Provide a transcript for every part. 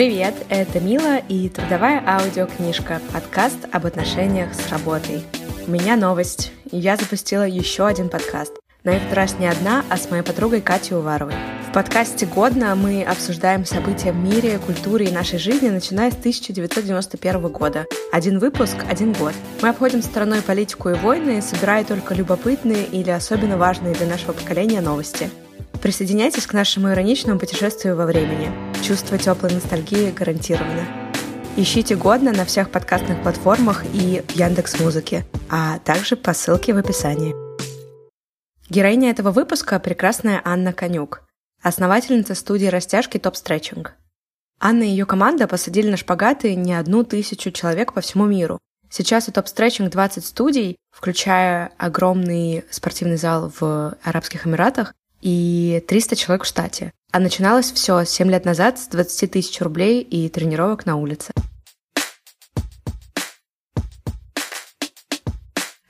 Привет, это Мила и трудовая аудиокнижка, подкаст об отношениях с работой. У меня новость. Я запустила еще один подкаст. На этот раз не одна, а с моей подругой Катей Уваровой. В подкасте «Годно» мы обсуждаем события в мире, культуре и нашей жизни, начиная с 1991 года. Один выпуск – один год. Мы обходим стороной политику и войны, собирая только любопытные или особенно важные для нашего поколения новости. Присоединяйтесь к нашему ироничному путешествию во времени. Чувство теплой ностальгии гарантировано. Ищите «Годно» на всех подкастных платформах и в Яндекс Музыке, а также по ссылке в описании. Героиня этого выпуска – прекрасная Анна Конюк – основательница студии растяжки Топ Стретчинг. Анна и ее команда посадили на шпагаты не одну тысячу человек по всему миру. Сейчас у Топ Стретчинг 20 студий, включая огромный спортивный зал в Арабских Эмиратах и 300 человек в штате. А начиналось все 7 лет назад с 20 тысяч рублей и тренировок на улице.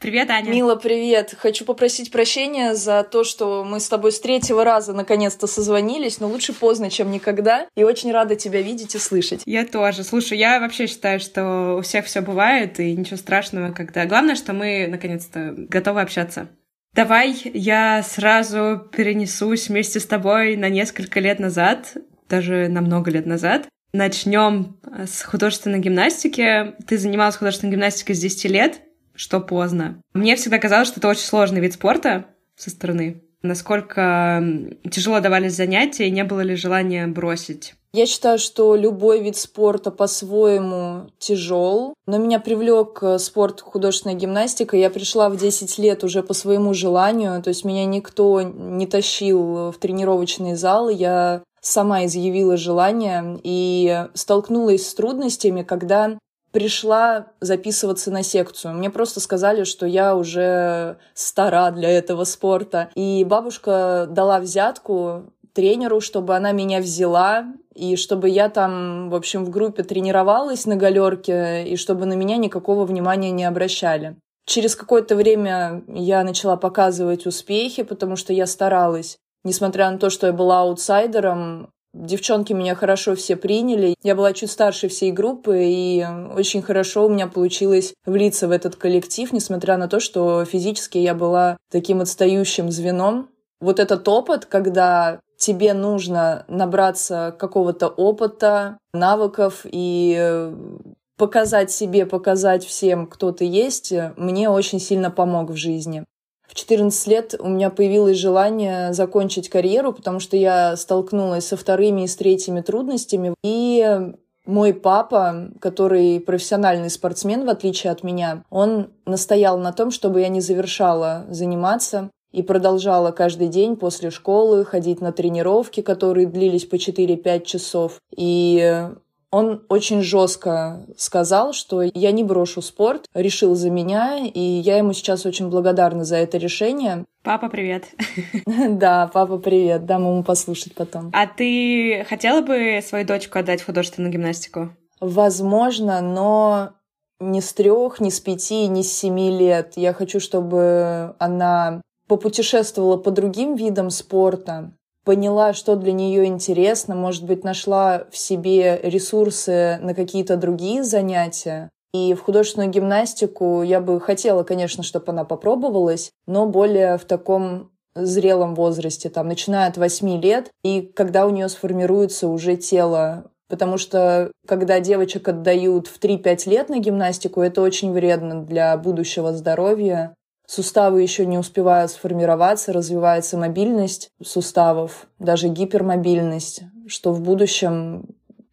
Привет, Аня. Мила, привет. Хочу попросить прощения за то, что мы с тобой с третьего раза наконец-то созвонились, но лучше поздно, чем никогда. И очень рада тебя видеть и слышать. Я тоже. Слушай, я вообще считаю, что у всех все бывает, и ничего страшного, когда... Главное, что мы наконец-то готовы общаться. Давай я сразу перенесусь вместе с тобой на несколько лет назад, даже на много лет назад. Начнем с художественной гимнастики. Ты занималась художественной гимнастикой с 10 лет, что поздно. Мне всегда казалось, что это очень сложный вид спорта со стороны. Насколько тяжело давались занятия и не было ли желания бросить? Я считаю, что любой вид спорта по-своему тяжел, но меня привлек э, спорт художественная гимнастика. Я пришла в 10 лет уже по своему желанию, то есть меня никто не тащил в тренировочный зал. Я сама изъявила желание и столкнулась с трудностями, когда пришла записываться на секцию. Мне просто сказали, что я уже стара для этого спорта. И бабушка дала взятку тренеру, чтобы она меня взяла, и чтобы я там, в общем, в группе тренировалась на галерке, и чтобы на меня никакого внимания не обращали. Через какое-то время я начала показывать успехи, потому что я старалась. Несмотря на то, что я была аутсайдером, Девчонки меня хорошо все приняли. Я была чуть старше всей группы, и очень хорошо у меня получилось влиться в этот коллектив, несмотря на то, что физически я была таким отстающим звеном. Вот этот опыт, когда тебе нужно набраться какого-то опыта, навыков и показать себе, показать всем, кто ты есть, мне очень сильно помог в жизни. В 14 лет у меня появилось желание закончить карьеру, потому что я столкнулась со вторыми и с третьими трудностями. И мой папа, который профессиональный спортсмен, в отличие от меня, он настоял на том, чтобы я не завершала заниматься и продолжала каждый день после школы ходить на тренировки, которые длились по 4-5 часов. И он очень жестко сказал, что я не брошу спорт, решил за меня, и я ему сейчас очень благодарна за это решение. Папа, привет. Да, папа, привет. Дам ему послушать потом. А ты хотела бы свою дочку отдать в художественную гимнастику? Возможно, но не с трех, не с пяти, не с семи лет. Я хочу, чтобы она попутешествовала по другим видам спорта, поняла, что для нее интересно, может быть, нашла в себе ресурсы на какие-то другие занятия. И в художественную гимнастику я бы хотела, конечно, чтобы она попробовалась, но более в таком зрелом возрасте, там, начиная от 8 лет, и когда у нее сформируется уже тело. Потому что когда девочек отдают в 3-5 лет на гимнастику, это очень вредно для будущего здоровья суставы еще не успевают сформироваться, развивается мобильность суставов, даже гипермобильность, что в будущем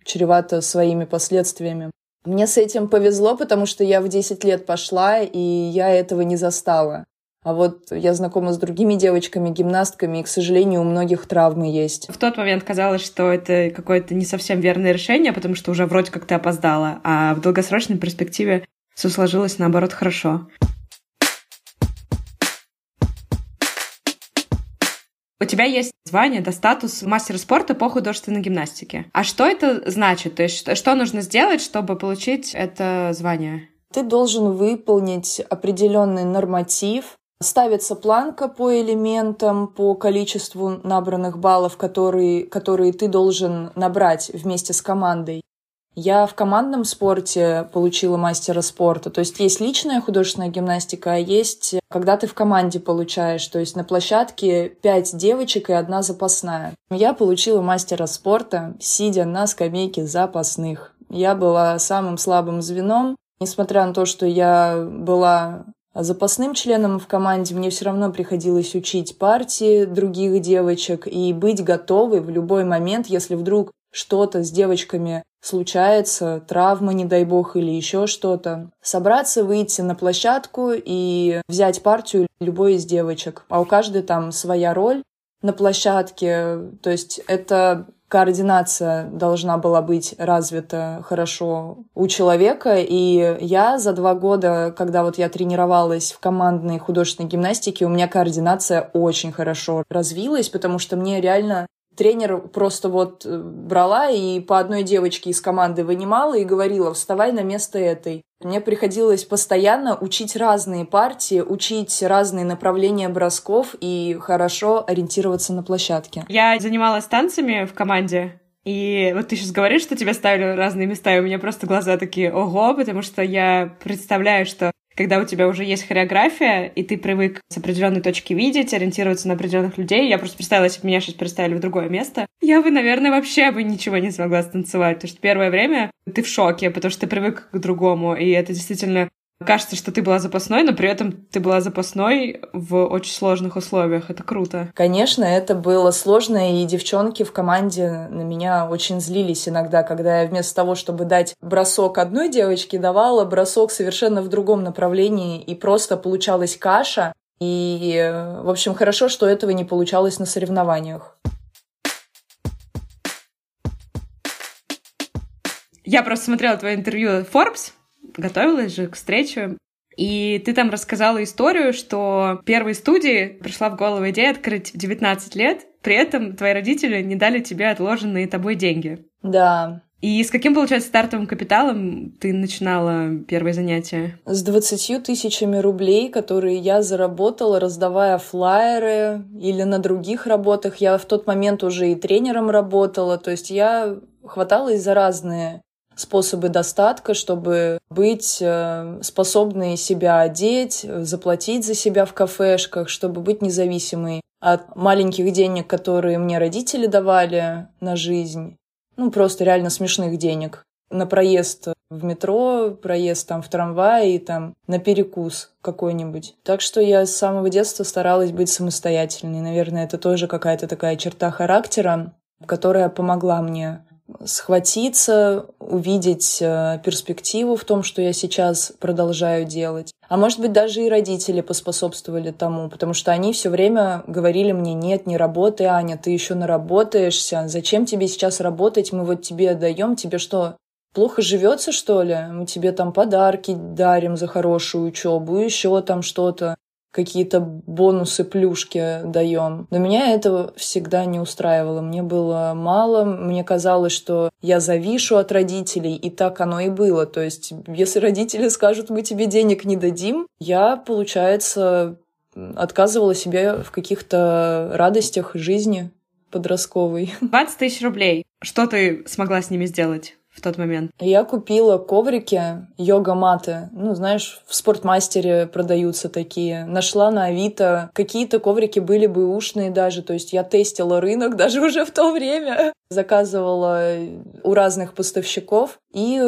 чревато своими последствиями. Мне с этим повезло, потому что я в 10 лет пошла, и я этого не застала. А вот я знакома с другими девочками-гимнастками, и, к сожалению, у многих травмы есть. В тот момент казалось, что это какое-то не совсем верное решение, потому что уже вроде как ты опоздала, а в долгосрочной перспективе все сложилось наоборот хорошо. У тебя есть звание, да, статус мастера спорта по художественной гимнастике. А что это значит? То есть что нужно сделать, чтобы получить это звание? Ты должен выполнить определенный норматив, Ставится планка по элементам, по количеству набранных баллов, которые, которые ты должен набрать вместе с командой. Я в командном спорте получила мастера спорта. То есть есть личная художественная гимнастика, а есть когда ты в команде получаешь. То есть на площадке пять девочек и одна запасная. Я получила мастера спорта, сидя на скамейке запасных. Я была самым слабым звеном. Несмотря на то, что я была запасным членом в команде, мне все равно приходилось учить партии других девочек и быть готовой в любой момент, если вдруг что-то с девочками случается, травма, не дай бог, или еще что-то, собраться, выйти на площадку и взять партию любой из девочек. А у каждой там своя роль на площадке. То есть это координация должна была быть развита хорошо у человека. И я за два года, когда вот я тренировалась в командной художественной гимнастике, у меня координация очень хорошо развилась, потому что мне реально тренер просто вот э, брала и по одной девочке из команды вынимала и говорила, вставай на место этой. Мне приходилось постоянно учить разные партии, учить разные направления бросков и хорошо ориентироваться на площадке. Я занималась танцами в команде, и вот ты сейчас говоришь, что тебя ставили в разные места, и у меня просто глаза такие ого, потому что я представляю, что когда у тебя уже есть хореография, и ты привык с определенной точки видеть, ориентироваться на определенных людей. Я просто представила, если бы меня сейчас представили в другое место, я бы, наверное, вообще бы ничего не смогла станцевать. Потому что первое время ты в шоке, потому что ты привык к другому, и это действительно Кажется, что ты была запасной, но при этом ты была запасной в очень сложных условиях. Это круто. Конечно, это было сложно, и девчонки в команде на меня очень злились иногда, когда я вместо того, чтобы дать бросок одной девочке, давала бросок совершенно в другом направлении, и просто получалась каша. И, в общем, хорошо, что этого не получалось на соревнованиях. Я просто смотрела твое интервью Forbes, готовилась же к встрече. И ты там рассказала историю, что первой студии пришла в голову идея открыть в 19 лет, при этом твои родители не дали тебе отложенные тобой деньги. Да. И с каким, получается, стартовым капиталом ты начинала первые занятия? С 20 тысячами рублей, которые я заработала, раздавая флаеры или на других работах. Я в тот момент уже и тренером работала, то есть я хваталась за разные способы достатка, чтобы быть э, способной себя одеть, заплатить за себя в кафешках, чтобы быть независимой от маленьких денег, которые мне родители давали на жизнь. Ну, просто реально смешных денег. На проезд в метро, проезд там в трамвае и там на перекус какой-нибудь. Так что я с самого детства старалась быть самостоятельной. Наверное, это тоже какая-то такая черта характера, которая помогла мне схватиться, увидеть э, перспективу в том, что я сейчас продолжаю делать. А может быть, даже и родители поспособствовали тому, потому что они все время говорили мне, нет, не работай, Аня, ты еще наработаешься, зачем тебе сейчас работать, мы вот тебе даем, тебе что, плохо живется, что ли? Мы тебе там подарки дарим за хорошую учебу, еще там что-то какие-то бонусы, плюшки даем. Но меня это всегда не устраивало. Мне было мало, мне казалось, что я завишу от родителей, и так оно и было. То есть, если родители скажут, мы тебе денег не дадим, я, получается, отказывала себе в каких-то радостях жизни подростковой. 20 тысяч рублей. Что ты смогла с ними сделать? В тот момент? Я купила коврики, йога-маты. Ну, знаешь, в спортмастере продаются такие. Нашла на Авито. Какие-то коврики были бы ушные даже. То есть я тестила рынок даже уже в то время. Заказывала у разных поставщиков и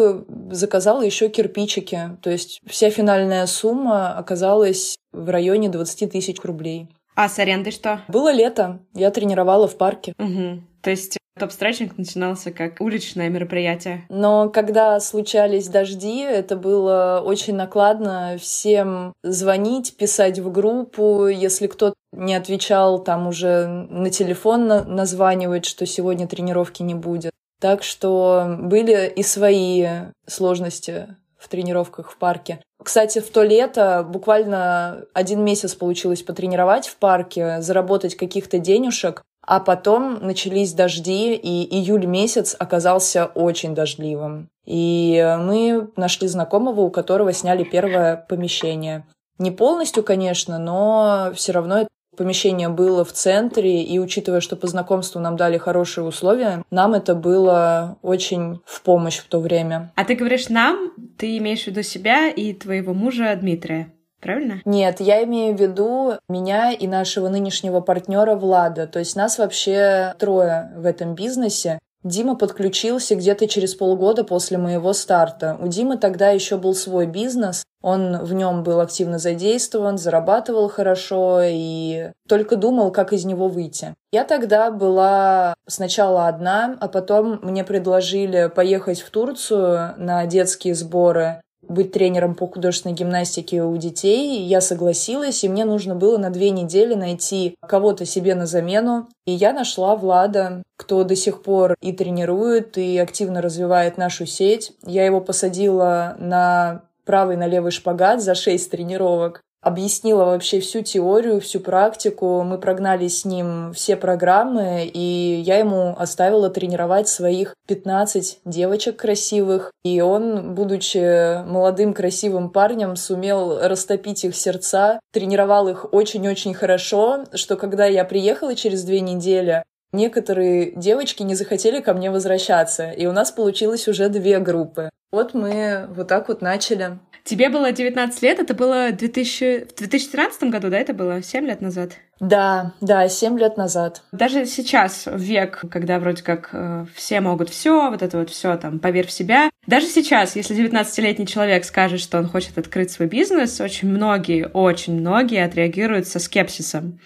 заказала еще кирпичики. То есть вся финальная сумма оказалась в районе 20 тысяч рублей. А с арендой что? Было лето. Я тренировала в парке. Угу. То есть Топ-стретчинг начинался как уличное мероприятие. Но когда случались дожди, это было очень накладно всем звонить, писать в группу. Если кто-то не отвечал, там уже на телефон названивать, что сегодня тренировки не будет. Так что были и свои сложности в тренировках в парке. Кстати, в то лето буквально один месяц получилось потренировать в парке, заработать каких-то денежек. А потом начались дожди, и июль месяц оказался очень дождливым. И мы нашли знакомого, у которого сняли первое помещение. Не полностью, конечно, но все равно помещение было в центре, и учитывая, что по знакомству нам дали хорошие условия, нам это было очень в помощь в то время. А ты говоришь «нам», ты имеешь в виду себя и твоего мужа Дмитрия? Правильно? Нет, я имею в виду меня и нашего нынешнего партнера Влада. То есть нас вообще трое в этом бизнесе. Дима подключился где-то через полгода после моего старта. У Димы тогда еще был свой бизнес, он в нем был активно задействован, зарабатывал хорошо и только думал, как из него выйти. Я тогда была сначала одна, а потом мне предложили поехать в Турцию на детские сборы быть тренером по художественной гимнастике у детей. Я согласилась, и мне нужно было на две недели найти кого-то себе на замену. И я нашла Влада, кто до сих пор и тренирует, и активно развивает нашу сеть. Я его посадила на правый на левый шпагат за шесть тренировок объяснила вообще всю теорию, всю практику. Мы прогнали с ним все программы, и я ему оставила тренировать своих 15 девочек красивых. И он, будучи молодым красивым парнем, сумел растопить их сердца, тренировал их очень-очень хорошо, что когда я приехала через две недели, некоторые девочки не захотели ко мне возвращаться, и у нас получилось уже две группы. Вот мы вот так вот начали. Тебе было 19 лет, это было 2000... в 2013 году, да, это было? 7 лет назад? Да, да, 7 лет назад. Даже сейчас, век, когда вроде как э, все могут все, вот это вот все там, поверь в себя. Даже сейчас, если 19-летний человек скажет, что он хочет открыть свой бизнес, очень многие, очень многие отреагируют со скепсисом.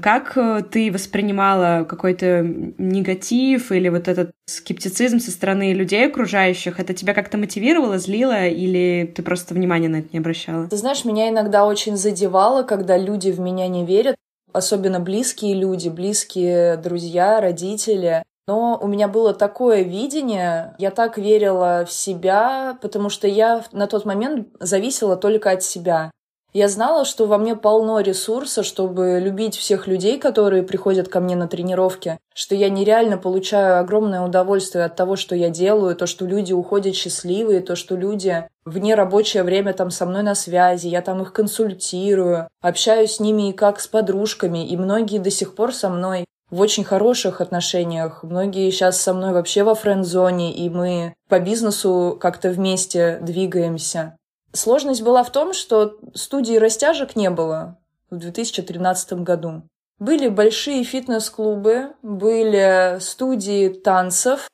Как э, ты воспринимала какой-то негатив или вот этот скептицизм со стороны людей окружающих? Это тебя как-то мотивировало, злило или ты просто внимания на это не обращала? Ты знаешь, меня иногда очень задевало, когда люди в меня не верят, особенно близкие люди, близкие друзья, родители. Но у меня было такое видение, я так верила в себя, потому что я на тот момент зависела только от себя. Я знала, что во мне полно ресурса, чтобы любить всех людей, которые приходят ко мне на тренировки, что я нереально получаю огромное удовольствие от того, что я делаю, то, что люди уходят счастливые, то, что люди вне рабочее время там со мной на связи, я там их консультирую, общаюсь с ними и как с подружками, и многие до сих пор со мной в очень хороших отношениях. Многие сейчас со мной вообще во френд-зоне, и мы по бизнесу как-то вместе двигаемся. Сложность была в том, что студии растяжек не было в 2013 году. Были большие фитнес-клубы, были студии танцев,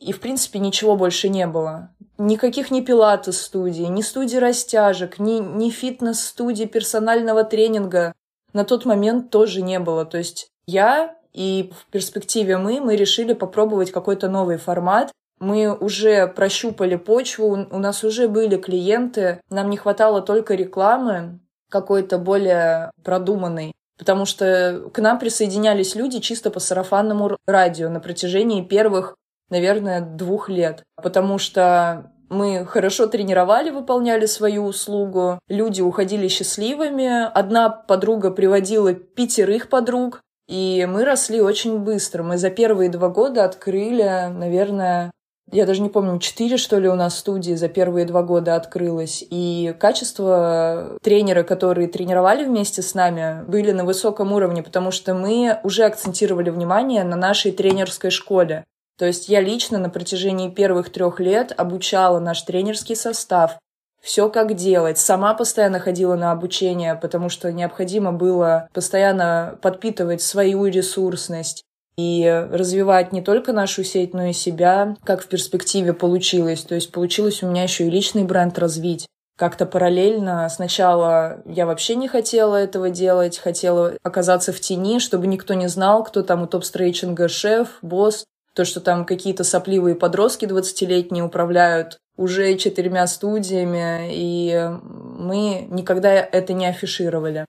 и, в принципе, ничего больше не было. Никаких ни пилатес-студий, ни студий растяжек, ни, ни фитнес-студий персонального тренинга на тот момент тоже не было. То есть я и в перспективе мы, мы решили попробовать какой-то новый формат, мы уже прощупали почву, у нас уже были клиенты, нам не хватало только рекламы какой-то более продуманной. Потому что к нам присоединялись люди чисто по сарафанному радио на протяжении первых, наверное, двух лет. Потому что мы хорошо тренировали, выполняли свою услугу, люди уходили счастливыми. Одна подруга приводила пятерых подруг, и мы росли очень быстро. Мы за первые два года открыли, наверное, я даже не помню, четыре, что ли, у нас студии за первые два года открылось. И качество тренера, которые тренировали вместе с нами, были на высоком уровне, потому что мы уже акцентировали внимание на нашей тренерской школе. То есть я лично на протяжении первых трех лет обучала наш тренерский состав, все как делать. Сама постоянно ходила на обучение, потому что необходимо было постоянно подпитывать свою ресурсность и развивать не только нашу сеть, но и себя, как в перспективе получилось. То есть получилось у меня еще и личный бренд развить. Как-то параллельно сначала я вообще не хотела этого делать, хотела оказаться в тени, чтобы никто не знал, кто там у топ-стрейчинга шеф, босс, то, что там какие-то сопливые подростки 20-летние управляют уже четырьмя студиями, и мы никогда это не афишировали.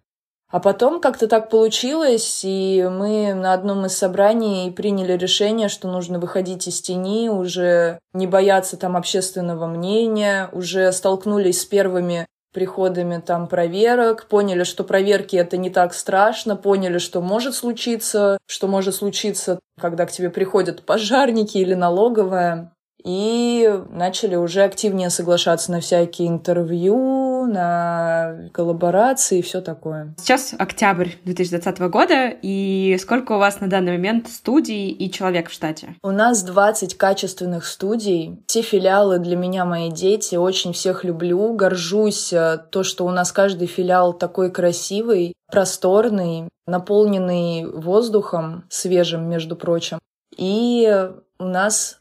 А потом как-то так получилось, и мы на одном из собраний приняли решение, что нужно выходить из тени, уже не бояться там общественного мнения, уже столкнулись с первыми приходами там проверок, поняли, что проверки это не так страшно, поняли, что может случиться, что может случиться, когда к тебе приходят пожарники или налоговая. И начали уже активнее соглашаться на всякие интервью, интервью, на коллаборации и все такое. Сейчас октябрь 2020 года, и сколько у вас на данный момент студий и человек в штате? У нас 20 качественных студий. Все филиалы для меня мои дети. Очень всех люблю, горжусь э, то, что у нас каждый филиал такой красивый, просторный, наполненный воздухом свежим, между прочим. И у нас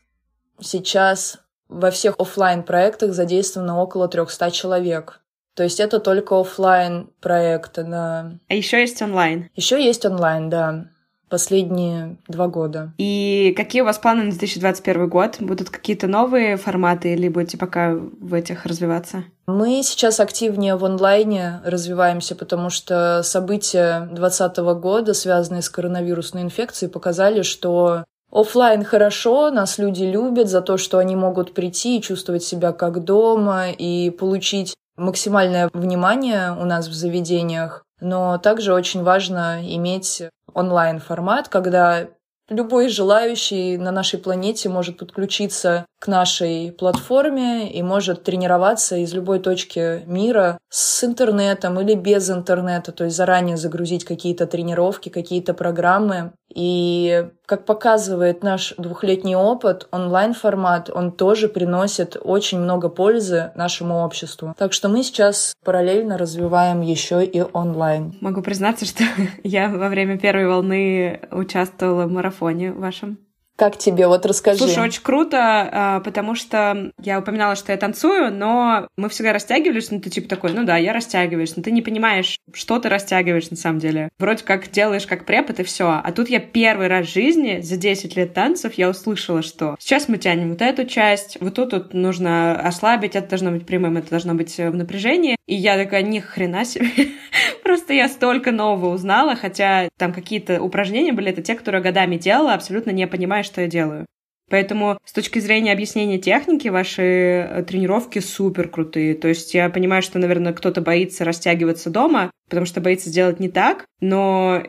сейчас во всех офлайн проектах задействовано около 300 человек. То есть это только офлайн проекты, да. А еще есть онлайн? Еще есть онлайн, да. Последние два года. И какие у вас планы на 2021 год? Будут какие-то новые форматы или будете пока в этих развиваться? Мы сейчас активнее в онлайне развиваемся, потому что события 2020 года, связанные с коронавирусной инфекцией, показали, что Оффлайн хорошо, нас люди любят за то, что они могут прийти и чувствовать себя как дома и получить максимальное внимание у нас в заведениях. Но также очень важно иметь онлайн-формат, когда любой желающий на нашей планете может подключиться к нашей платформе и может тренироваться из любой точки мира с интернетом или без интернета, то есть заранее загрузить какие-то тренировки, какие-то программы и как показывает наш двухлетний опыт, онлайн-формат, он тоже приносит очень много пользы нашему обществу. Так что мы сейчас параллельно развиваем еще и онлайн. Могу признаться, что я во время первой волны участвовала в марафоне вашем. Как тебе? Вот расскажи. Слушай, очень круто, а, потому что я упоминала, что я танцую, но мы всегда растягивались, ну ты типа такой, ну да, я растягиваюсь, но ты не понимаешь, что ты растягиваешь на самом деле. Вроде как делаешь как препод и все. А тут я первый раз в жизни за 10 лет танцев я услышала, что сейчас мы тянем вот эту часть, вот тут вот нужно ослабить, это должно быть прямым, это должно быть в напряжении. И я такая, ни хрена себе. Просто я столько нового узнала, хотя там какие-то упражнения были, это те, которые годами делала, абсолютно не понимая, что я делаю. Поэтому с точки зрения объяснения техники, ваши э, тренировки супер крутые. То есть я понимаю, что, наверное, кто-то боится растягиваться дома, потому что боится сделать не так, но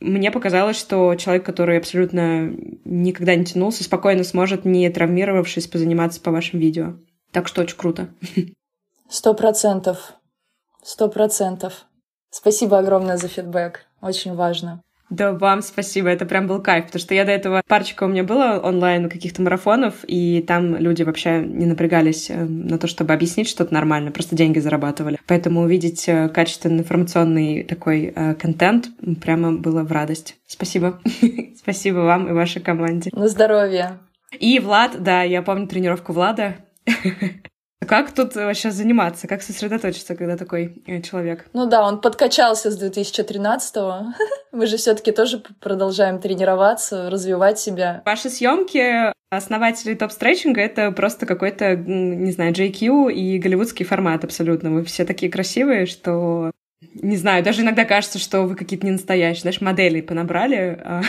мне показалось, что человек, который абсолютно никогда не тянулся, спокойно сможет, не травмировавшись, позаниматься по вашим видео. Так что очень круто. Сто процентов. Сто процентов. Спасибо огромное за фидбэк. Очень важно. Да, вам спасибо, это прям был кайф, потому что я до этого парочка у меня было онлайн каких-то марафонов, и там люди вообще не напрягались э, на то, чтобы объяснить что-то нормально, просто деньги зарабатывали. Поэтому увидеть э, качественный информационный такой э, контент прямо было в радость. Спасибо. Спасибо вам и вашей команде. На здоровье. И Влад, да, я помню тренировку Влада. Как тут вообще заниматься? Как сосредоточиться, когда такой э, человек? Ну да, он подкачался с 2013-го. Мы же все таки тоже продолжаем тренироваться, развивать себя. Ваши съемки основатели топ-стретчинга — это просто какой-то, не знаю, JQ и голливудский формат абсолютно. Вы все такие красивые, что не знаю, даже иногда кажется, что вы какие-то не настоящие, знаешь, моделей понабрали. А.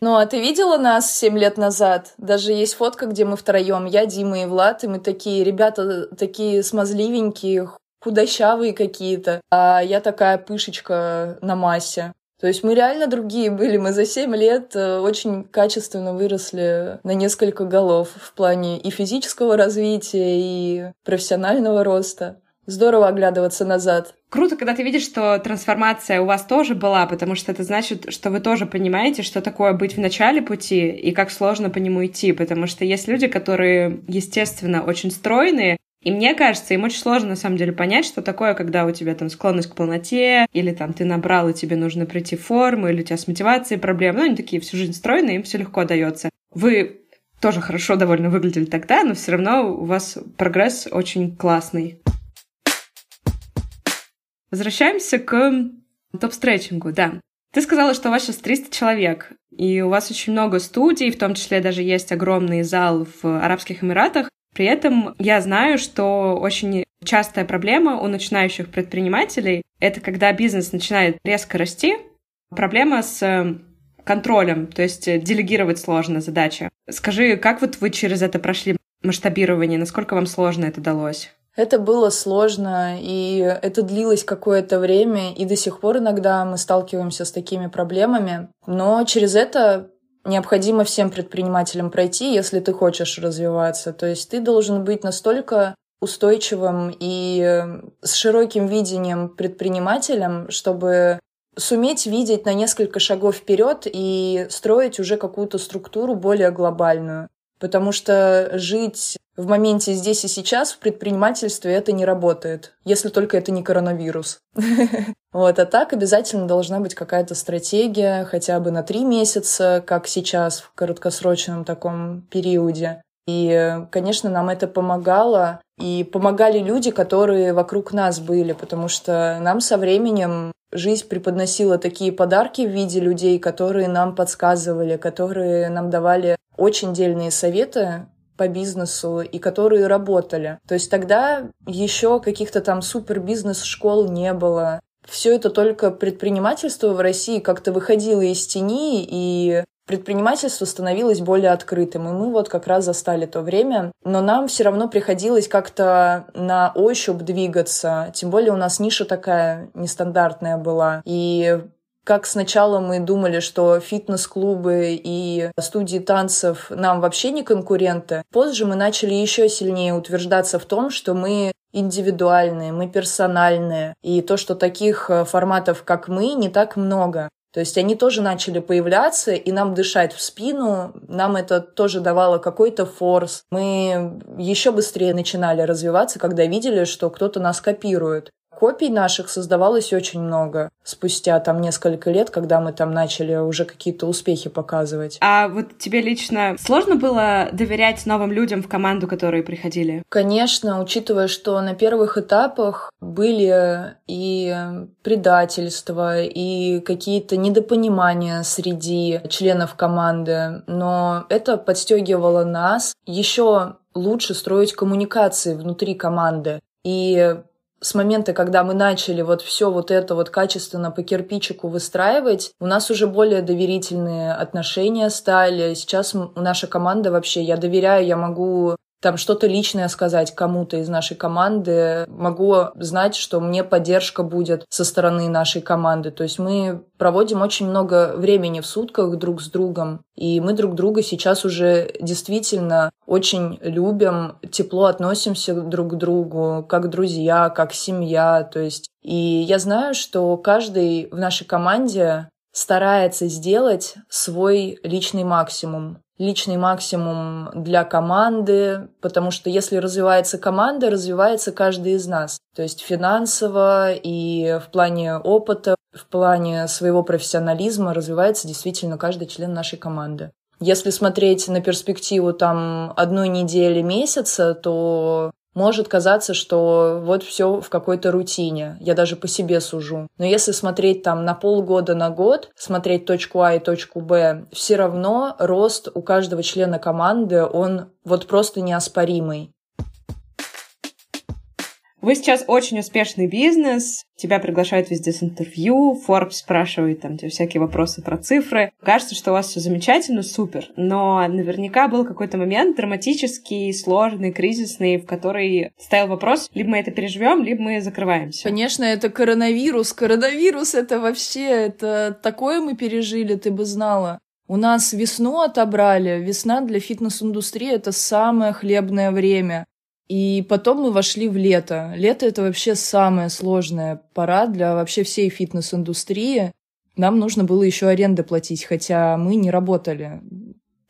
Ну, а ты видела нас семь лет назад? Даже есть фотка, где мы втроем, я, Дима и Влад, и мы такие, ребята такие смазливенькие, худощавые какие-то, а я такая пышечка на массе. То есть мы реально другие были. Мы за семь лет э, очень качественно выросли на несколько голов в плане и физического развития, и профессионального роста. Здорово оглядываться назад. Круто, когда ты видишь, что трансформация у вас тоже была, потому что это значит, что вы тоже понимаете, что такое быть в начале пути и как сложно по нему идти, потому что есть люди, которые, естественно, очень стройные, и мне кажется, им очень сложно на самом деле понять, что такое, когда у тебя там склонность к полноте, или там ты набрал, и тебе нужно прийти в форму, или у тебя с мотивацией проблемы. Ну, они такие всю жизнь стройные, им все легко дается. Вы тоже хорошо довольно выглядели тогда, но все равно у вас прогресс очень классный. Возвращаемся к топ-стретчингу, да. Ты сказала, что у вас сейчас 300 человек, и у вас очень много студий, в том числе даже есть огромный зал в Арабских Эмиратах. При этом я знаю, что очень частая проблема у начинающих предпринимателей — это когда бизнес начинает резко расти, проблема с контролем, то есть делегировать сложно задачи. Скажи, как вот вы через это прошли масштабирование, насколько вам сложно это далось? Это было сложно, и это длилось какое-то время, и до сих пор иногда мы сталкиваемся с такими проблемами. Но через это необходимо всем предпринимателям пройти, если ты хочешь развиваться. То есть ты должен быть настолько устойчивым и с широким видением предпринимателем, чтобы суметь видеть на несколько шагов вперед и строить уже какую-то структуру более глобальную. Потому что жить в моменте здесь и сейчас в предпринимательстве это не работает, если только это не коронавирус. Вот, а так обязательно должна быть какая-то стратегия, хотя бы на три месяца, как сейчас в краткосрочном таком периоде. И, конечно, нам это помогало. И помогали люди, которые вокруг нас были, потому что нам со временем жизнь преподносила такие подарки в виде людей, которые нам подсказывали, которые нам давали очень дельные советы по бизнесу и которые работали. То есть тогда еще каких-то там супер бизнес-школ не было. Все это только предпринимательство в России как-то выходило из тени, и предпринимательство становилось более открытым, и мы вот как раз застали то время. Но нам все равно приходилось как-то на ощупь двигаться, тем более у нас ниша такая нестандартная была. И как сначала мы думали, что фитнес-клубы и студии танцев нам вообще не конкуренты, позже мы начали еще сильнее утверждаться в том, что мы индивидуальные, мы персональные, и то, что таких форматов, как мы, не так много. То есть они тоже начали появляться, и нам дышать в спину, нам это тоже давало какой-то форс. Мы еще быстрее начинали развиваться, когда видели, что кто-то нас копирует. Копий наших создавалось очень много спустя там несколько лет, когда мы там начали уже какие-то успехи показывать. А вот тебе лично сложно было доверять новым людям в команду, которые приходили? Конечно, учитывая, что на первых этапах были и предательства, и какие-то недопонимания среди членов команды, но это подстегивало нас еще лучше строить коммуникации внутри команды. И с момента, когда мы начали вот все вот это вот качественно по кирпичику выстраивать, у нас уже более доверительные отношения стали. Сейчас наша команда вообще, я доверяю, я могу там что-то личное сказать кому-то из нашей команды, могу знать, что мне поддержка будет со стороны нашей команды. То есть мы проводим очень много времени в сутках друг с другом, и мы друг друга сейчас уже действительно очень любим, тепло относимся друг к другу, как друзья, как семья. То есть и я знаю, что каждый в нашей команде старается сделать свой личный максимум личный максимум для команды, потому что если развивается команда, развивается каждый из нас. То есть финансово и в плане опыта, в плане своего профессионализма развивается действительно каждый член нашей команды. Если смотреть на перспективу там одной недели, месяца, то может казаться, что вот все в какой-то рутине. Я даже по себе сужу. Но если смотреть там на полгода, на год, смотреть точку А и точку Б, все равно рост у каждого члена команды, он вот просто неоспоримый. Вы сейчас очень успешный бизнес, тебя приглашают везде с интервью, Forbes спрашивает там тебе всякие вопросы про цифры. Кажется, что у вас все замечательно, супер, но наверняка был какой-то момент драматический, сложный, кризисный, в который стоял вопрос, либо мы это переживем, либо мы закрываемся. Конечно, это коронавирус. Коронавирус это вообще, это такое мы пережили, ты бы знала. У нас весну отобрали. Весна для фитнес-индустрии — это самое хлебное время. И потом мы вошли в лето. Лето — это вообще самая сложная пора для вообще всей фитнес-индустрии. Нам нужно было еще аренды платить, хотя мы не работали.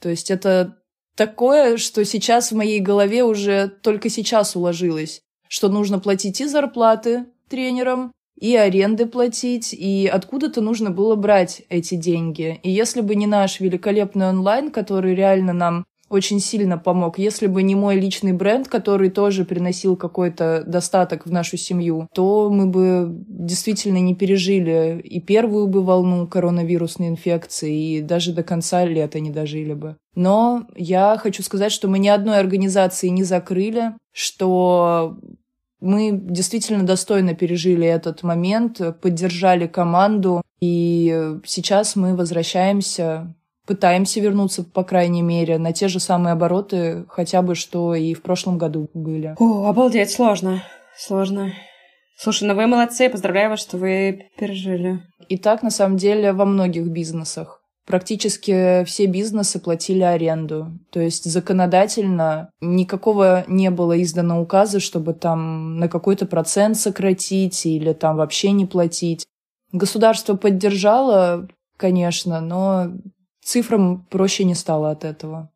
То есть это такое, что сейчас в моей голове уже только сейчас уложилось, что нужно платить и зарплаты тренерам, и аренды платить, и откуда-то нужно было брать эти деньги. И если бы не наш великолепный онлайн, который реально нам очень сильно помог. Если бы не мой личный бренд, который тоже приносил какой-то достаток в нашу семью, то мы бы действительно не пережили и первую бы волну коронавирусной инфекции, и даже до конца лета не дожили бы. Но я хочу сказать, что мы ни одной организации не закрыли, что мы действительно достойно пережили этот момент, поддержали команду, и сейчас мы возвращаемся пытаемся вернуться, по крайней мере, на те же самые обороты, хотя бы что и в прошлом году были. О, обалдеть, сложно. Сложно. Слушай, ну вы молодцы, поздравляю вас, что вы пережили. И так, на самом деле, во многих бизнесах. практически все бизнесы платили аренду. То есть законодательно никакого не было издано указа, чтобы там на какой-то процент сократить или там вообще не платить. Государство поддержало, конечно, но цифрам проще не стало от этого.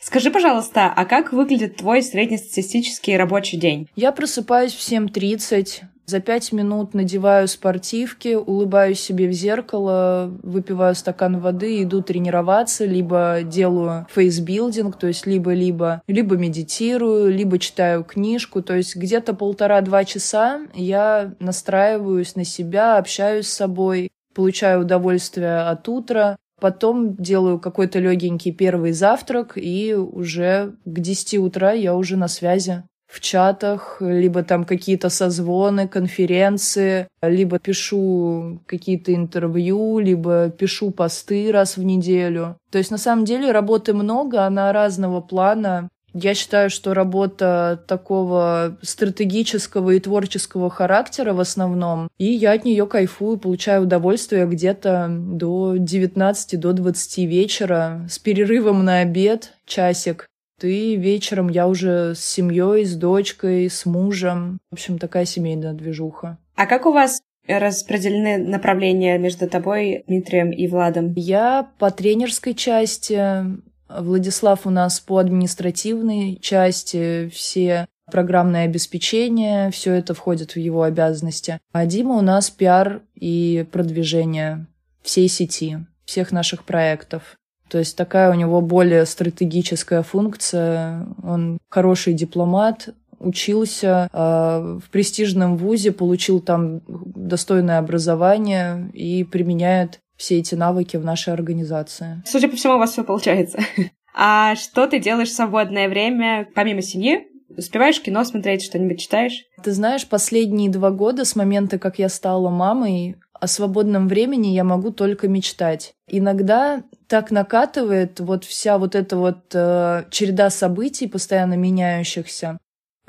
Скажи, пожалуйста, а как выглядит твой среднестатистический рабочий день? Я просыпаюсь в 7.30, за пять минут надеваю спортивки, улыбаюсь себе в зеркало, выпиваю стакан воды, иду тренироваться, либо делаю фейсбилдинг, то есть либо-либо, либо медитирую, либо читаю книжку, то есть где-то полтора-два часа я настраиваюсь на себя, общаюсь с собой, получаю удовольствие от утра, потом делаю какой-то легенький первый завтрак, и уже к 10 утра я уже на связи в чатах, либо там какие-то созвоны, конференции, либо пишу какие-то интервью, либо пишу посты раз в неделю. То есть на самом деле работы много, она разного плана. Я считаю, что работа такого стратегического и творческого характера в основном, и я от нее кайфую, получаю удовольствие где-то до 19 до 20 вечера с перерывом на обед часик. И вечером я уже с семьей, с дочкой, с мужем. В общем, такая семейная движуха. А как у вас распределены направления между тобой, Дмитрием и Владом? Я по тренерской части, Владислав у нас по административной части, все программное обеспечение, все это входит в его обязанности. А Дима у нас пиар и продвижение всей сети, всех наших проектов. То есть такая у него более стратегическая функция. Он хороший дипломат, учился э, в престижном вузе, получил там достойное образование и применяет все эти навыки в нашей организации. Судя по всему, у вас все получается. А что ты делаешь в свободное время, помимо семьи? Успеваешь кино смотреть, что-нибудь читаешь? Ты знаешь, последние два года с момента, как я стала мамой, о свободном времени я могу только мечтать. Иногда так накатывает вот вся вот эта вот э, череда событий, постоянно меняющихся,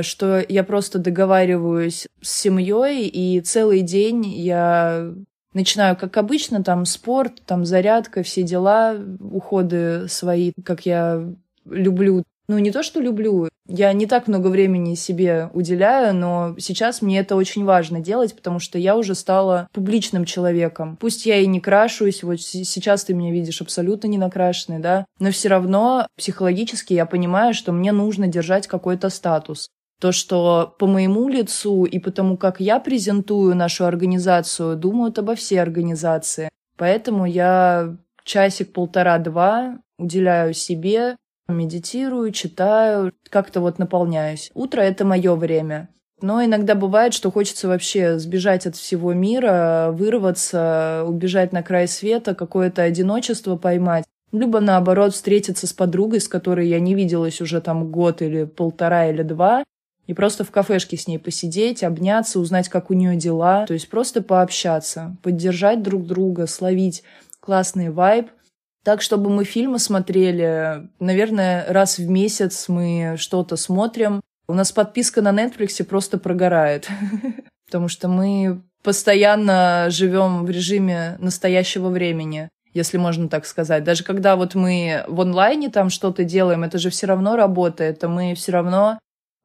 что я просто договариваюсь с семьей, и целый день я начинаю, как обычно, там спорт, там зарядка, все дела, уходы свои, как я люблю ну, не то, что люблю, я не так много времени себе уделяю, но сейчас мне это очень важно делать, потому что я уже стала публичным человеком. Пусть я и не крашусь, вот сейчас ты меня видишь абсолютно не накрашенной, да, но все равно психологически я понимаю, что мне нужно держать какой-то статус. То, что по моему лицу и потому, как я презентую нашу организацию, думают обо всей организации. Поэтому я часик, полтора, два уделяю себе, Медитирую, читаю, как-то вот наполняюсь. Утро — это мое время. Но иногда бывает, что хочется вообще сбежать от всего мира, вырваться, убежать на край света, какое-то одиночество поймать. Либо наоборот встретиться с подругой, с которой я не виделась уже там год или полтора или два, и просто в кафешке с ней посидеть, обняться, узнать, как у нее дела. То есть просто пообщаться, поддержать друг друга, словить классный вайб — так, чтобы мы фильмы смотрели, наверное, раз в месяц мы что-то смотрим. У нас подписка на Netflix просто прогорает, потому что мы постоянно живем в режиме настоящего времени если можно так сказать. Даже когда вот мы в онлайне там что-то делаем, это же все равно работает, а мы все равно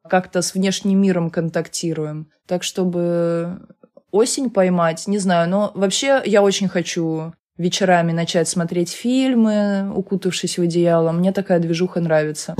как-то с внешним миром контактируем. Так, чтобы осень поймать, не знаю, но вообще я очень хочу вечерами начать смотреть фильмы, укутавшись в одеяло. Мне такая движуха нравится.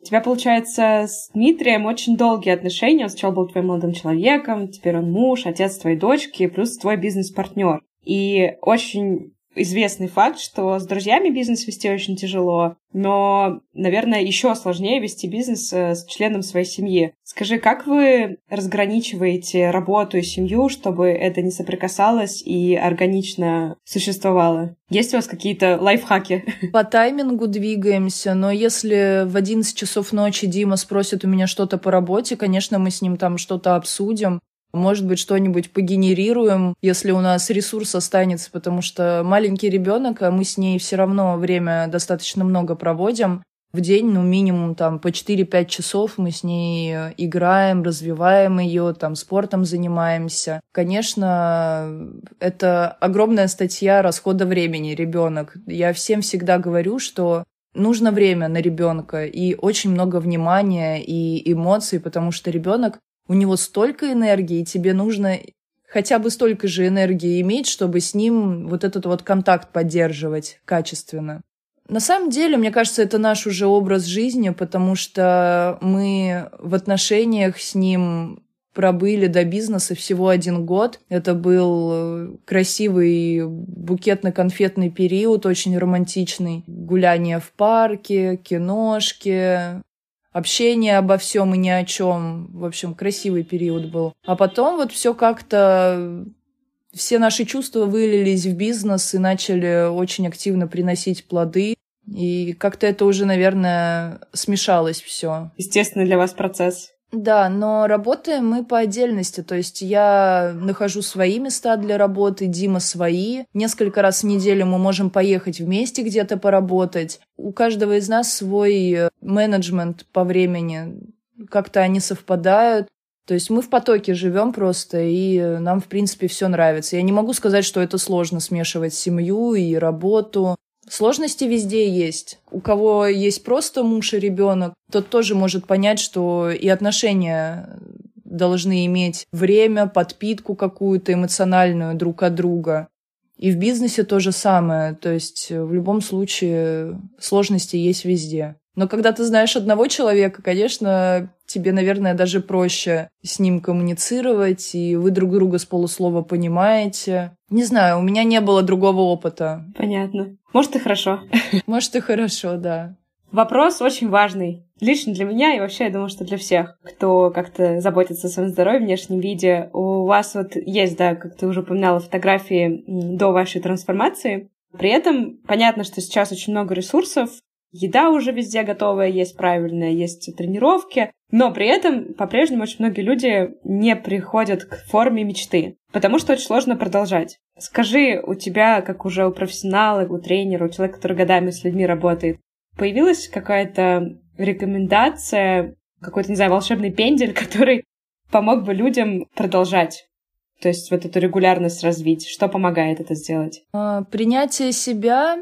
У тебя, получается, с Дмитрием очень долгие отношения. Он сначала был твоим молодым человеком, теперь он муж, отец твоей дочки, плюс твой бизнес-партнер. И очень известный факт, что с друзьями бизнес вести очень тяжело, но, наверное, еще сложнее вести бизнес э, с членом своей семьи. Скажи, как вы разграничиваете работу и семью, чтобы это не соприкасалось и органично существовало? Есть у вас какие-то лайфхаки? По таймингу двигаемся, но если в 11 часов ночи Дима спросит у меня что-то по работе, конечно, мы с ним там что-то обсудим. Может быть, что-нибудь погенерируем, если у нас ресурс останется, потому что маленький ребенок, а мы с ней все равно время достаточно много проводим. в день, ну, минимум там по 4-5 часов мы с ней играем, развиваем ее, там, спортом занимаемся. Конечно, это огромная статья расхода времени, ребенок. Я всем всегда говорю, что нужно время на ребенка и очень много внимания и эмоций, потому что ребенок, у него столько энергии, и тебе нужно хотя бы столько же энергии иметь, чтобы с ним вот этот вот контакт поддерживать качественно. На самом деле, мне кажется, это наш уже образ жизни, потому что мы в отношениях с ним пробыли до бизнеса всего один год. Это был э, красивый букетно-конфетный период, очень романтичный. Гуляние в парке, киношки, общение обо всем и ни о чем. В общем, красивый период был. А потом вот все как-то все наши чувства вылились в бизнес и начали очень активно приносить плоды. И как-то это уже, наверное, смешалось все. Естественно, для вас процесс. Да, но работаем мы по отдельности. То есть я нахожу свои места для работы, Дима свои. Несколько раз в неделю мы можем поехать вместе где-то поработать. У каждого из нас свой менеджмент по времени. Как-то они совпадают. То есть мы в потоке живем просто, и нам, в принципе, все нравится. Я не могу сказать, что это сложно смешивать семью и работу. Сложности везде есть. У кого есть просто муж и ребенок, тот тоже может понять, что и отношения должны иметь время, подпитку какую-то эмоциональную друг от друга. И в бизнесе то же самое. То есть в любом случае сложности есть везде. Но когда ты знаешь одного человека, конечно, тебе, наверное, даже проще с ним коммуницировать, и вы друг друга с полуслова понимаете. Не знаю, у меня не было другого опыта. Понятно. Может, и хорошо. Может, и хорошо, да. Вопрос очень важный. Лично для меня и вообще, я думаю, что для всех, кто как-то заботится о своем здоровье в внешнем виде. У вас вот есть, да, как ты уже упоминала, фотографии до вашей трансформации. При этом понятно, что сейчас очень много ресурсов, еда уже везде готовая, есть правильная, есть тренировки, но при этом по-прежнему очень многие люди не приходят к форме мечты, потому что очень сложно продолжать. Скажи, у тебя, как уже у профессионала, у тренера, у человека, который годами с людьми работает, появилась какая-то рекомендация, какой-то, не знаю, волшебный пендель, который помог бы людям продолжать то есть вот эту регулярность развить? Что помогает это сделать? А, принятие себя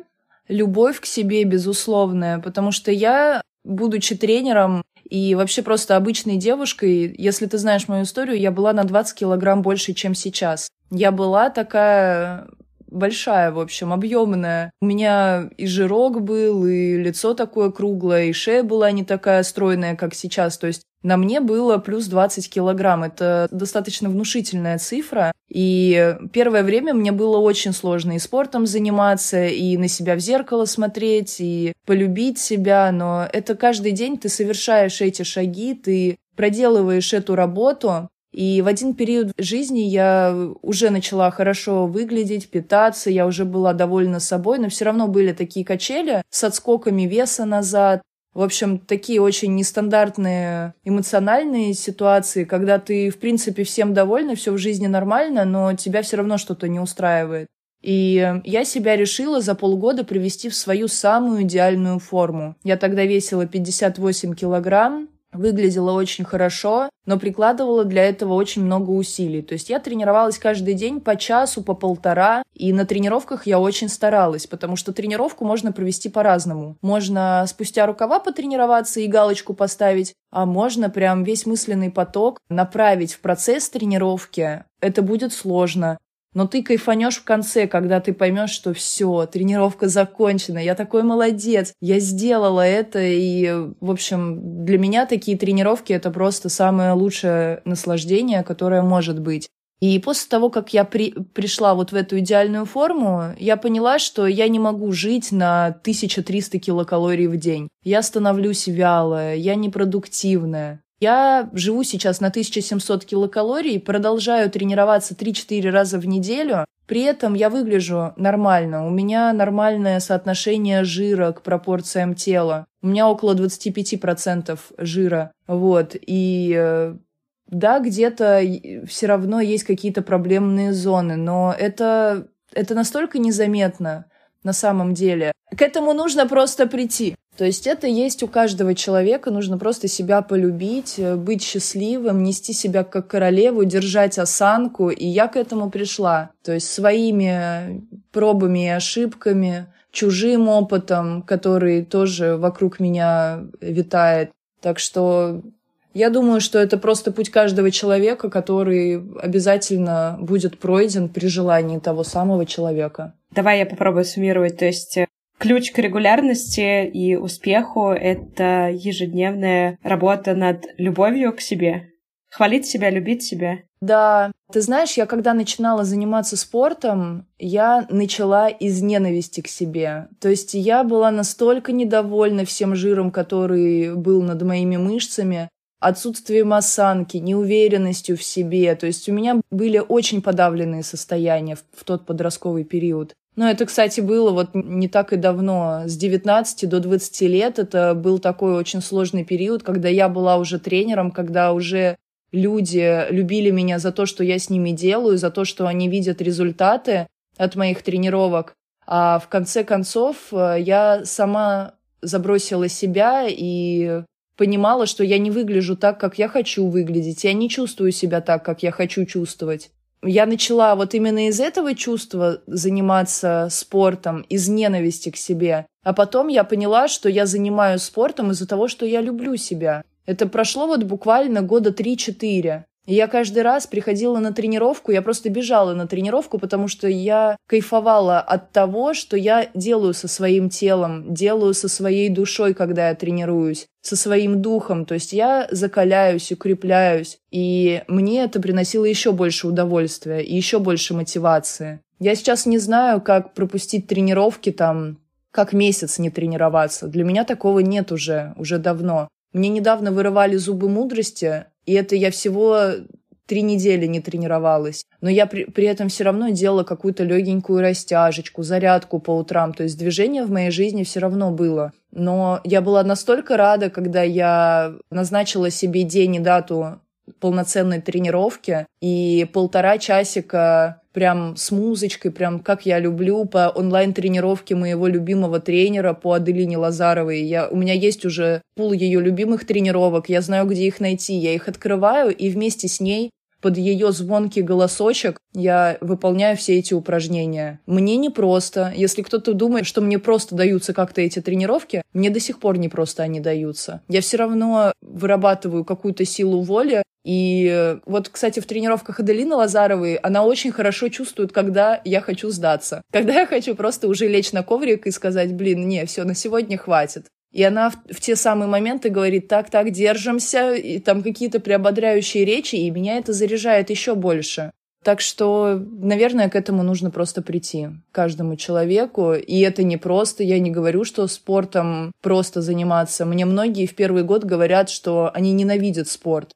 любовь к себе безусловная, потому что я, будучи тренером и вообще просто обычной девушкой, если ты знаешь мою историю, я была на 20 килограмм больше, чем сейчас. Я была такая большая, в общем, объемная. У меня и жирок был, и лицо такое круглое, и шея была не такая стройная, как сейчас. То есть на мне было плюс 20 килограмм. Это достаточно внушительная цифра. И первое время мне было очень сложно и спортом заниматься, и на себя в зеркало смотреть, и полюбить себя. Но это каждый день ты совершаешь эти шаги, ты проделываешь эту работу, и в один период жизни я уже начала хорошо выглядеть, питаться, я уже была довольна собой, но все равно были такие качели с отскоками веса назад. В общем, такие очень нестандартные эмоциональные ситуации, когда ты, в принципе, всем довольна, все в жизни нормально, но тебя все равно что-то не устраивает. И я себя решила за полгода привести в свою самую идеальную форму. Я тогда весила 58 килограмм, выглядела очень хорошо, но прикладывала для этого очень много усилий. То есть я тренировалась каждый день по часу, по полтора, и на тренировках я очень старалась, потому что тренировку можно провести по-разному. Можно спустя рукава потренироваться и галочку поставить, а можно прям весь мысленный поток направить в процесс тренировки. Это будет сложно. Но ты кайфанешь в конце, когда ты поймешь, что все, тренировка закончена, я такой молодец, я сделала это, и, в общем, для меня такие тренировки это просто самое лучшее наслаждение, которое может быть. И после того, как я при, пришла вот в эту идеальную форму, я поняла, что я не могу жить на 1300 килокалорий в день. Я становлюсь вялая, я непродуктивная. Я живу сейчас на 1700 килокалорий, продолжаю тренироваться 3-4 раза в неделю. При этом я выгляжу нормально. У меня нормальное соотношение жира к пропорциям тела. У меня около 25% жира. Вот. И э, да, где-то все равно есть какие-то проблемные зоны, но это, это настолько незаметно на самом деле. К этому нужно просто прийти. То есть это есть у каждого человека, нужно просто себя полюбить, э, быть счастливым, нести себя как королеву, держать осанку, и я к этому пришла. То есть своими пробами и ошибками, чужим опытом, который тоже вокруг меня витает. Так что я думаю, что это просто путь каждого человека, который обязательно будет пройден при желании того самого человека. Давай я попробую суммировать. То есть э, Ключ к регулярности и успеху — это ежедневная работа над любовью к себе. Хвалить себя, любить себя. Да, ты знаешь, я когда начинала заниматься спортом, я начала из ненависти к себе. То есть я была настолько недовольна всем жиром, который был над моими мышцами, отсутствием осанки, неуверенностью в себе. То есть у меня были очень подавленные состояния в, в тот подростковый период. Но это, кстати, было вот не так и давно. С 19 до 20 лет это был такой очень сложный период, когда я была уже тренером, когда уже люди любили меня за то, что я с ними делаю, за то, что они видят результаты от моих тренировок. А в конце концов э, я сама забросила себя и понимала, что я не выгляжу так, как я хочу выглядеть. Я не чувствую себя так, как я хочу чувствовать я начала вот именно из этого чувства заниматься спортом, из ненависти к себе. А потом я поняла, что я занимаюсь спортом из-за того, что я люблю себя. Это прошло вот буквально года 3-4. Я каждый раз приходила на тренировку, я просто бежала на тренировку, потому что я кайфовала от того, что я делаю со своим телом, делаю со своей душой, когда я тренируюсь, со своим духом. То есть я закаляюсь, укрепляюсь. И мне это приносило еще больше удовольствия и еще больше мотивации. Я сейчас не знаю, как пропустить тренировки там, как месяц не тренироваться. Для меня такого нет уже, уже давно. Мне недавно вырывали зубы мудрости, и это я всего три недели не тренировалась. Но я при, при этом все равно делала какую-то легенькую растяжечку, зарядку по утрам. То есть движение в моей жизни все равно было. Но я была настолько рада, когда я назначила себе день и дату полноценной тренировки и полтора часика прям с музычкой, прям как я люблю, по онлайн-тренировке моего любимого тренера по Аделине Лазаровой. Я, у меня есть уже пул ее любимых тренировок, я знаю, где их найти, я их открываю и вместе с ней под ее звонкий голосочек я выполняю все эти упражнения. Мне не просто. Если кто-то думает, что мне просто даются как-то эти тренировки, мне до сих пор не просто они даются. Я все равно вырабатываю какую-то силу воли. И вот, кстати, в тренировках Аделины Лазаровой она очень хорошо чувствует, когда я хочу сдаться. Когда я хочу просто уже лечь на коврик и сказать, блин, не, все, на сегодня хватит. И она в, в те самые моменты говорит, так, так, держимся, и там какие-то приободряющие речи, и меня это заряжает еще больше. Так что, наверное, к этому нужно просто прийти каждому человеку. И это не просто. Я не говорю, что спортом просто заниматься. Мне многие в первый год говорят, что они ненавидят спорт.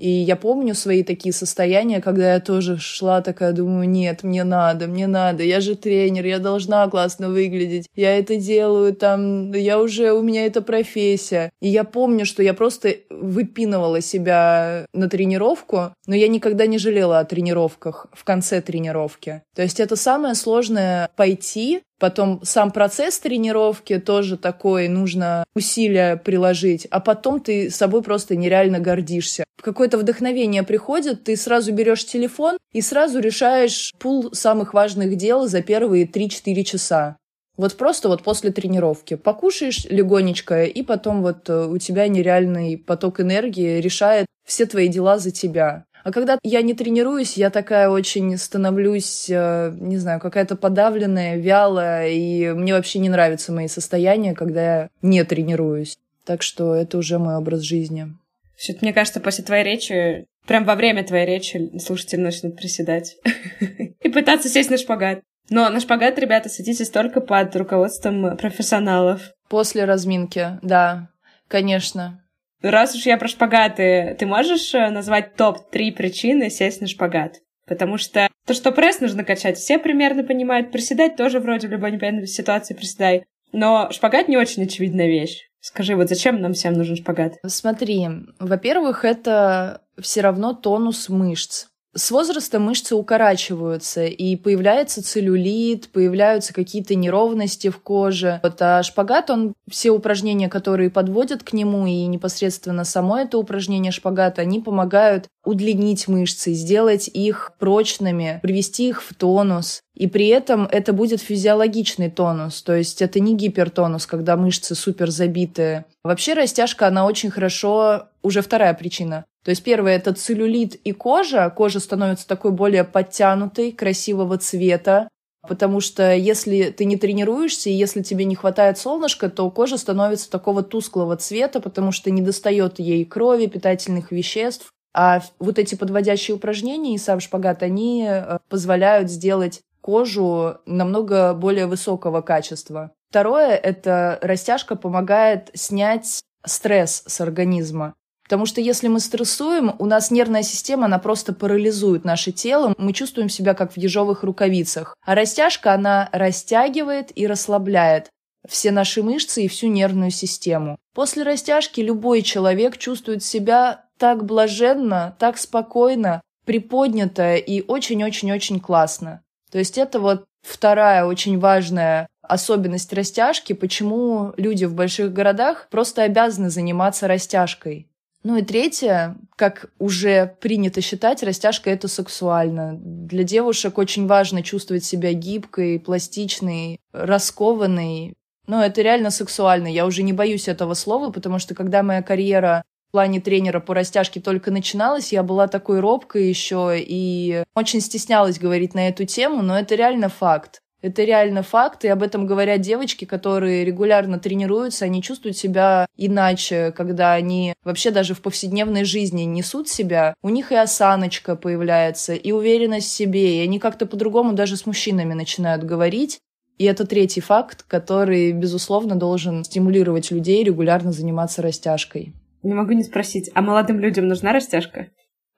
И я помню свои такие состояния, когда я тоже шла такая, думаю, нет, мне надо, мне надо, я же тренер, я должна классно выглядеть, я это делаю там, я уже, у меня это профессия. И я помню, что я просто выпинывала себя на тренировку, но я никогда не жалела о тренировках в конце тренировки. То есть это самое сложное пойти Потом сам процесс тренировки тоже такой, нужно усилия приложить, а потом ты собой просто нереально гордишься. Какое-то вдохновение приходит, ты сразу берешь телефон и сразу решаешь пул самых важных дел за первые 3-4 часа. Вот просто вот после тренировки. Покушаешь легонечко, и потом вот э, у тебя нереальный поток энергии решает все твои дела за тебя. А когда я не тренируюсь, я такая очень становлюсь, э, не знаю, какая-то подавленная, вялая, и мне вообще не нравятся мои состояния, когда я не тренируюсь. Так что это уже мой образ жизни. Все, мне кажется, после твоей речи, прям во время твоей речи слушатели начнут приседать и пытаться сесть на шпагат. Но на шпагат, ребята, садитесь только под руководством профессионалов. После разминки, да, конечно. Раз уж я про шпагаты, ты можешь э, назвать топ-3 причины сесть на шпагат? Потому что то, что пресс нужно качать, все примерно понимают. Приседать тоже вроде в любой непонятной ситуации приседай. Но шпагат не очень очевидная вещь. Скажи, вот зачем нам всем нужен шпагат? Смотри, во-первых, это все равно тонус мышц. С возрастом мышцы укорачиваются, и появляется целлюлит, появляются какие-то неровности в коже. Вот, а шпагат, он все упражнения, которые подводят к нему, и непосредственно само это упражнение шпагата, они помогают удлинить мышцы, сделать их прочными, привести их в тонус. И при этом это будет физиологичный тонус, то есть это не гипертонус, когда мышцы супер забитые. Вообще растяжка, она очень хорошо, уже вторая причина, то есть первое это целлюлит и кожа. Кожа становится такой более подтянутой, красивого цвета. Потому что если ты не тренируешься, и если тебе не хватает солнышка, то кожа становится такого тусклого цвета, потому что не достает ей крови, питательных веществ. А вот эти подводящие упражнения и сам шпагат, они э, позволяют сделать кожу намного более высокого качества. Второе – это растяжка помогает снять стресс с организма. Потому что если мы стрессуем, у нас нервная система, она просто парализует наше тело, мы чувствуем себя как в ежовых рукавицах. А растяжка, она растягивает и расслабляет все наши мышцы и всю нервную систему. После растяжки любой человек чувствует себя так блаженно, так спокойно, приподнято и очень-очень-очень классно. То есть это вот вторая очень важная особенность растяжки, почему люди в больших городах просто обязаны заниматься растяжкой. Ну и третье, как уже принято считать, растяжка это сексуально. Для девушек очень важно чувствовать себя гибкой, пластичной, раскованной. Но это реально сексуально. Я уже не боюсь этого слова, потому что когда моя карьера в плане тренера по растяжке только начиналась, я была такой робкой еще и очень стеснялась говорить на эту тему, но это реально факт. Это реально факт, и об этом говорят девочки, которые регулярно тренируются, они чувствуют себя иначе, когда они вообще даже в повседневной жизни несут себя, у них и осаночка появляется, и уверенность в себе, и они как-то по-другому даже с мужчинами начинают говорить. И это третий факт, который, безусловно, должен стимулировать людей регулярно заниматься растяжкой. Не могу не спросить, а молодым людям нужна растяжка?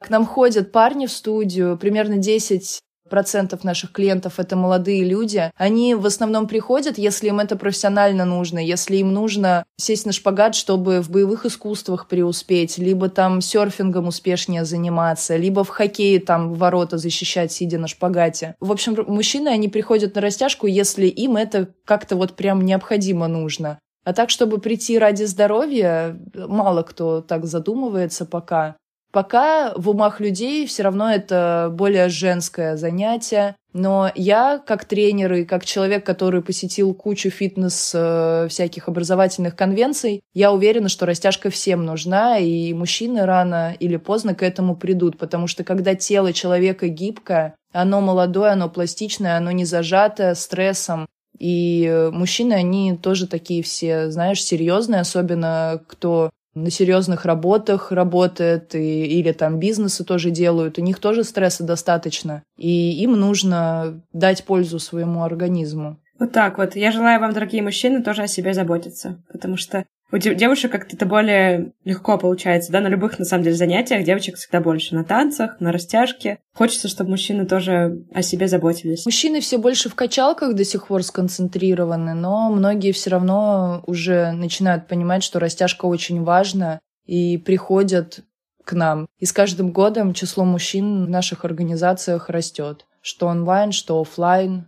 К нам ходят парни в студию, примерно 10 процентов наших клиентов это молодые люди. Они в основном приходят, если им это профессионально нужно, если им нужно сесть на шпагат, чтобы в боевых искусствах преуспеть, либо там серфингом успешнее заниматься, либо в хоккее там ворота защищать, сидя на шпагате. В общем, мужчины, они приходят на растяжку, если им это как-то вот прям необходимо нужно. А так, чтобы прийти ради здоровья, мало кто так задумывается пока. Пока в умах людей все равно это более женское занятие. Но я, как тренер и как человек, который посетил кучу фитнес э, всяких образовательных конвенций, я уверена, что растяжка всем нужна, и мужчины рано или поздно к этому придут, потому что когда тело человека гибкое, оно молодое, оно пластичное, оно не зажатое стрессом, и э, мужчины, они тоже такие все, знаешь, серьезные, особенно кто на серьезных работах работает, и, или там бизнесы тоже делают, у них тоже стресса достаточно, и им нужно дать пользу своему организму. Вот так вот. Я желаю вам, дорогие мужчины, тоже о себе заботиться, потому что у девушек как-то это более легко получается, да, на любых, на самом деле, занятиях девочек всегда больше, на танцах, на растяжке. Хочется, чтобы мужчины тоже о себе заботились. Мужчины все больше в качалках до сих пор сконцентрированы, но многие все равно уже начинают понимать, что растяжка очень важна, и приходят к нам. И с каждым годом число мужчин в наших организациях растет. Что онлайн, что офлайн.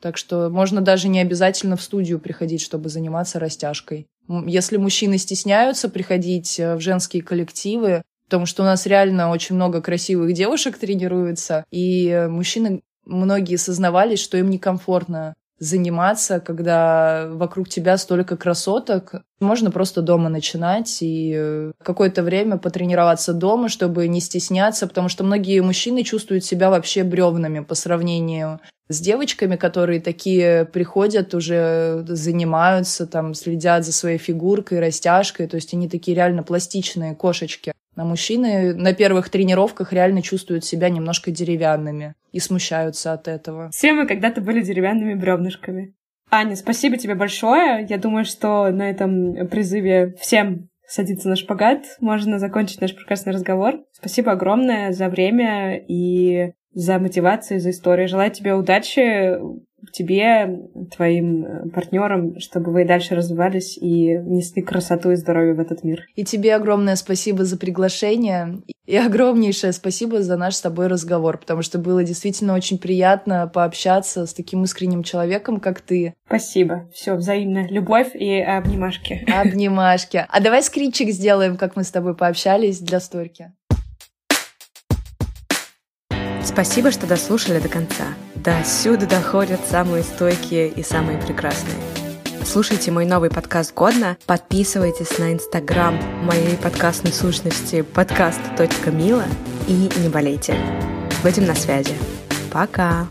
Так что можно даже не обязательно в студию приходить, чтобы заниматься растяжкой. Если мужчины стесняются приходить э, в женские коллективы, потому что у нас реально очень много красивых девушек тренируются, и э, мужчины многие сознавались, что им некомфортно заниматься, когда вокруг тебя столько красоток. Можно просто дома начинать и э, какое-то время потренироваться дома, чтобы не стесняться, потому что многие мужчины чувствуют себя вообще бревнами по сравнению с девочками, которые такие приходят, уже занимаются, там, следят за своей фигуркой, растяжкой, то есть они такие реально пластичные кошечки. А мужчины на первых тренировках реально чувствуют себя немножко деревянными и смущаются от этого. Все мы когда-то были деревянными бревнышками. Аня, спасибо тебе большое. Я думаю, что на этом призыве всем садиться на шпагат можно закончить наш прекрасный разговор. Спасибо огромное за время и за мотивацию, за историю. Желаю тебе удачи тебе, твоим э, партнерам, чтобы вы дальше развивались и несли красоту и здоровье в этот мир. И тебе огромное спасибо за приглашение и огромнейшее спасибо за наш с тобой разговор, потому что было действительно очень приятно пообщаться с таким искренним человеком, как ты. Спасибо. Все взаимно. Любовь и обнимашки. Обнимашки. А давай скринчик сделаем, как мы с тобой пообщались для сторки. Спасибо, что дослушали до конца. До сюда доходят самые стойкие и самые прекрасные. Слушайте мой новый подкаст «Годно», подписывайтесь на инстаграм моей подкастной сущности подкаст.мила и не болейте. Будем на связи. Пока!